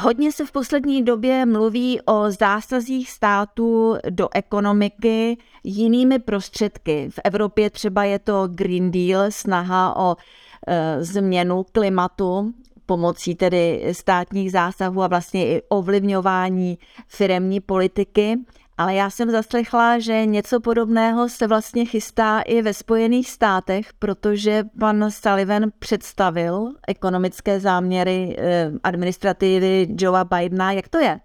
Hodně se v poslední době mluví o zásazích států do ekonomiky jinými prostředky. V Evropě třeba je to Green Deal, snaha o e, změnu klimatu pomocí tedy státních zásahů a vlastně i ovlivňování firemní politiky. Ale já jsem zaslechla, že něco podobného se vlastně chystá i ve Spojených státech, protože pan Sullivan představil ekonomické záměry eh, administrativy Joea Bidena. Jak to je?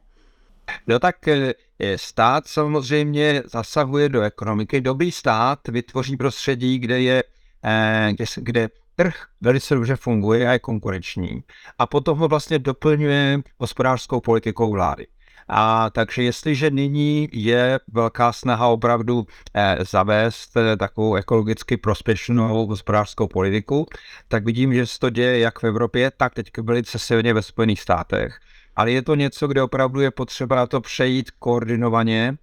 No tak eh, stát samozřejmě zasahuje do ekonomiky. Dobrý stát vytvoří prostředí, kde je eh, kde, kde trh velice dobře funguje a je konkurenční. A potom ho vlastně doplňuje hospodářskou politikou vlády. A takže jestliže nyní je velká snaha opravdu eh, zavést eh, takovou ekologicky prospěšnou hospodářskou politiku, tak vidím, že se to děje jak v Evropě, tak teď velice silně ve Spojených státech. Ale je to něco, kde opravdu je potřeba na to přejít koordinovaně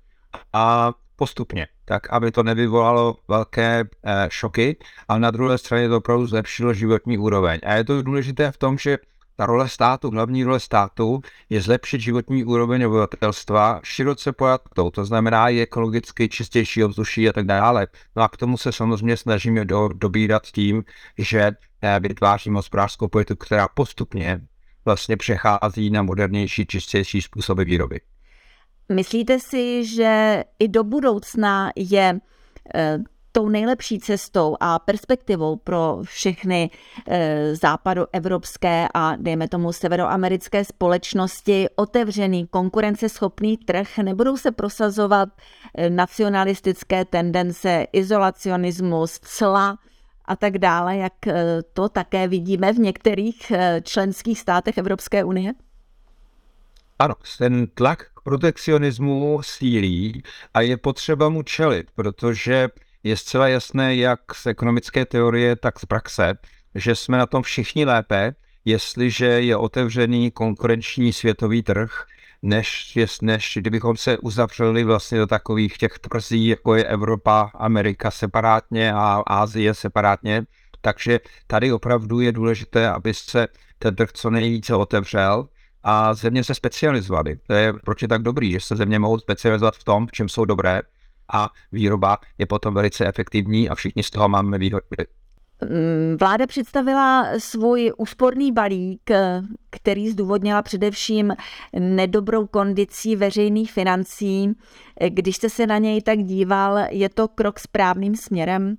a postupně, tak aby to nevyvolalo velké eh, šoky, ale na druhé straně to opravdu zlepšilo životní úroveň. A je to důležité v tom, že ta role státu, hlavní role státu je zlepšit životní úroveň obyvatelstva široce pojatou, to znamená i ekologicky čistější ovzduší a tak dále. No a k tomu se samozřejmě snažíme do, dobírat tím, že eh, vytváříme hospodářskou politiku, která postupně vlastně přechází na modernější, čistější způsoby výroby. Myslíte si, že i do budoucna je eh, tou nejlepší cestou a perspektivou pro všechny e, západoevropské a dejme tomu severoamerické společnosti otevřený konkurenceschopný trh, nebudou se prosazovat e, nacionalistické tendence, izolacionismus, cla a tak dále, jak e, to také vidíme v některých členských státech Evropské unie? Ano, ten tlak protekcionismu sílí a je potřeba mu čelit, protože je zcela jasné, jak z ekonomické teorie, tak z praxe, že jsme na tom všichni lépe, jestliže je otevřený konkurenční světový trh, než, než kdybychom se uzavřeli vlastně do takových těch trzí, jako je Evropa, Amerika separátně a Ázie separátně. Takže tady opravdu je důležité, aby se ten trh co nejvíce otevřel a země se specializovaly. To je proč je tak dobrý, že se země mohou specializovat v tom, v čem jsou dobré a výroba je potom velice efektivní a všichni z toho máme výhody. Mm, vláda představila svůj úsporný balík, který zdůvodnila především nedobrou kondicí veřejných financí. Když jste se na něj tak díval, je to krok správným směrem?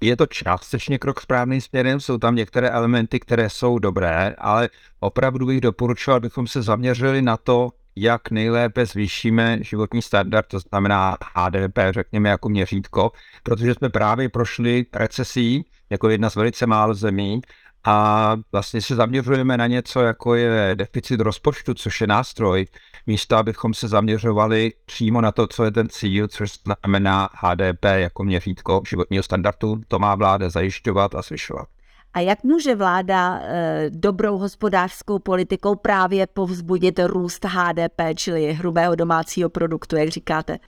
Je to částečně krok správným směrem, jsou tam některé elementy, které jsou dobré, ale opravdu bych doporučoval, abychom se zaměřili na to, jak nejlépe zvýšíme životní standard, to znamená HDP, řekněme, jako měřítko, protože jsme právě prošli recesí jako jedna z velice málo zemí a vlastně se zaměřujeme na něco, jako je deficit rozpočtu, což je nástroj, místo abychom se zaměřovali přímo na to, co je ten cíl, což znamená HDP jako měřítko životního standardu, to má vláda zajišťovat a zvyšovat. A jak může vláda e, dobrou hospodářskou politikou právě povzbudit růst HDP, čili hrubého domácího produktu, jak říkáte?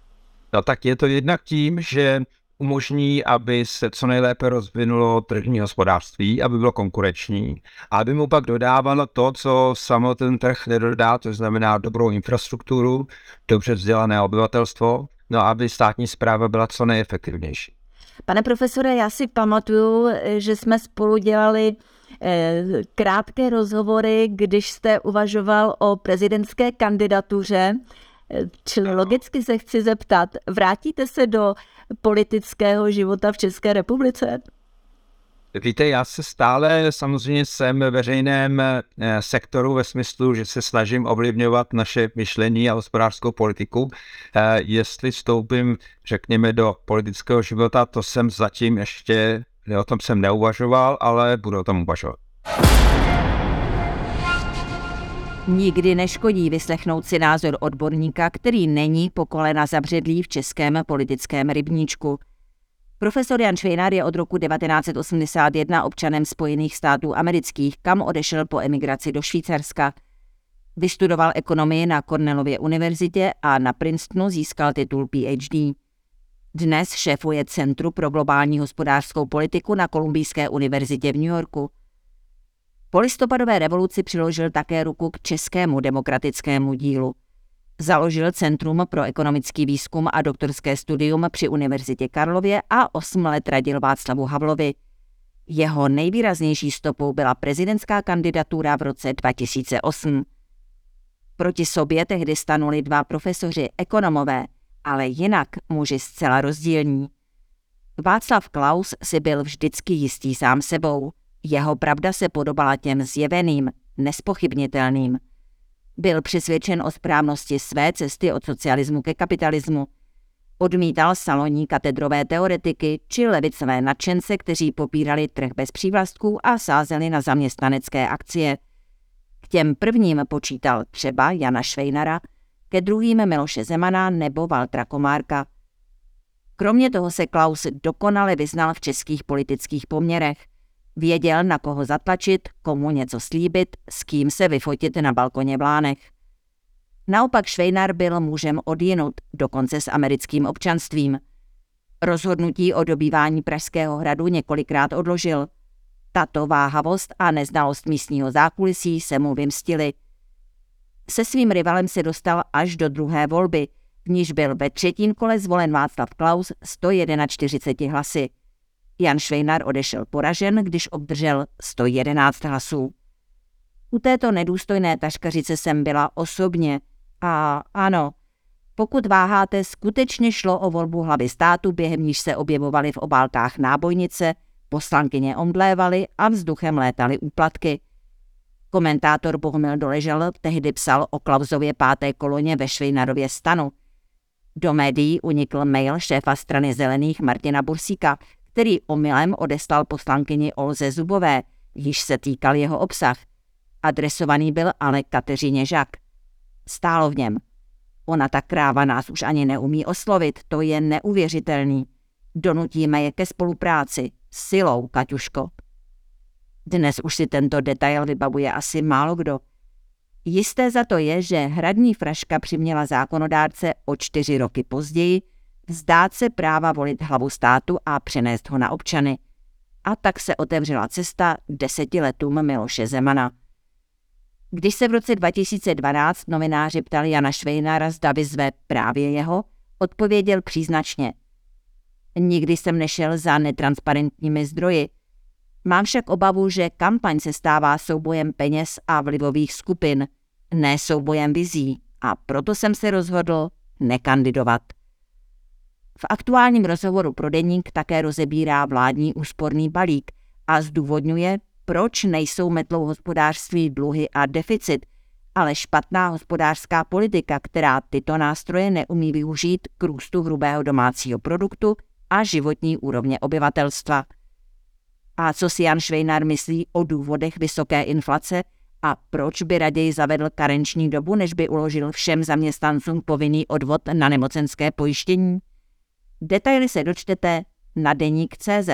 No tak je to jednak tím, že umožní, aby se co nejlépe rozvinulo tržní hospodářství, aby bylo konkurenční, a aby mu pak dodávalo to, co samotný trh nedodá, to znamená dobrou infrastrukturu, dobře vzdělané obyvatelstvo, no aby státní zpráva byla co nejefektivnější. Pane profesore, já si pamatuju, že jsme spolu dělali eh, krátké rozhovory, když jste uvažoval o prezidentské kandidatuře. Eh, čili logicky se chci zeptat, vrátíte se do politického života v České republice? Víte, já se stále samozřejmě jsem ve veřejném eh, sektoru ve smyslu, že se snažím ovlivňovat naše myšlení a hospodářskou politiku. Eh, jestli vstoupím, řekněme, do politického života, to jsem zatím ještě, o tom jsem neuvažoval, ale budu o tom uvažovat. Nikdy neškodí vyslechnout si názor odborníka, který není po kolena zabředlý v českém politickém rybníčku. Profesor Jan Švejnár je od roku 1981 občanem Spojených států amerických, kam odešel po emigraci do Švýcarska. Vystudoval ekonomii na Cornellově univerzitě a na Princetonu získal titul PhD. Dnes šéfuje Centru pro globální hospodářskou politiku na Kolumbijské univerzitě v New Yorku. Po listopadové revoluci přiložil také ruku k českému demokratickému dílu. Založil Centrum pro ekonomický výzkum a doktorské studium při Univerzitě Karlově a osm let radil Václavu Havlovi. Jeho nejvýraznější stopou byla prezidentská kandidatura v roce 2008. Proti sobě tehdy stanuli dva profesoři ekonomové, ale jinak muži zcela rozdílní. Václav Klaus si byl vždycky jistý sám sebou – jeho pravda se podobala těm zjeveným, nespochybnitelným. Byl přesvědčen o správnosti své cesty od socialismu ke kapitalismu. Odmítal saloní katedrové teoretiky či levicové nadšence, kteří popírali trh bez přívlastků a sázeli na zaměstnanecké akcie. K těm prvním počítal třeba Jana Švejnara, ke druhým Miloše Zemana nebo Valtra Komárka. Kromě toho se Klaus dokonale vyznal v českých politických poměrech – Věděl, na koho zatlačit, komu něco slíbit, s kým se vyfotit na balkoně v Lánech. Naopak Švejnar byl mužem odjinut, dokonce s americkým občanstvím. Rozhodnutí o dobývání Pražského hradu několikrát odložil. Tato váhavost a neznalost místního zákulisí se mu vymstily. Se svým rivalem se dostal až do druhé volby, v níž byl ve třetím kole zvolen Václav Klaus 141 hlasy. Jan Švejnar odešel poražen, když obdržel 111 hlasů. U této nedůstojné taškařice jsem byla osobně a ano, pokud váháte, skutečně šlo o volbu hlavy státu, během níž se objevovaly v obálkách nábojnice, poslankyně omdlévaly a vzduchem létaly úplatky. Komentátor Bohumil Doležel tehdy psal o Klauzově páté koloně ve Švejnarově stanu. Do médií unikl mail šéfa strany zelených Martina Bursíka, který omylem odeslal poslankyni Olze Zubové, již se týkal jeho obsah. Adresovaný byl ale Kateřině Žak. Stálo v něm. Ona ta kráva nás už ani neumí oslovit, to je neuvěřitelný. Donutíme je ke spolupráci. Silou, Kaťuško. Dnes už si tento detail vybavuje asi málo kdo. Jisté za to je, že hradní fraška přiměla zákonodárce o čtyři roky později vzdát se práva volit hlavu státu a přenést ho na občany. A tak se otevřela cesta deseti letům Miloše Zemana. Když se v roce 2012 novináři ptali Jana Švejnára, zda vyzve právě jeho, odpověděl příznačně. Nikdy jsem nešel za netransparentními zdroji. Mám však obavu, že kampaň se stává soubojem peněz a vlivových skupin, ne soubojem vizí, a proto jsem se rozhodl nekandidovat. V aktuálním rozhovoru pro Deník také rozebírá vládní úsporný balík a zdůvodňuje, proč nejsou metlou hospodářství dluhy a deficit, ale špatná hospodářská politika, která tyto nástroje neumí využít k růstu hrubého domácího produktu a životní úrovně obyvatelstva. A co si Jan Švejnar myslí o důvodech vysoké inflace a proč by raději zavedl karenční dobu, než by uložil všem zaměstnancům povinný odvod na nemocenské pojištění? Detaily se dočtete na deník CZ.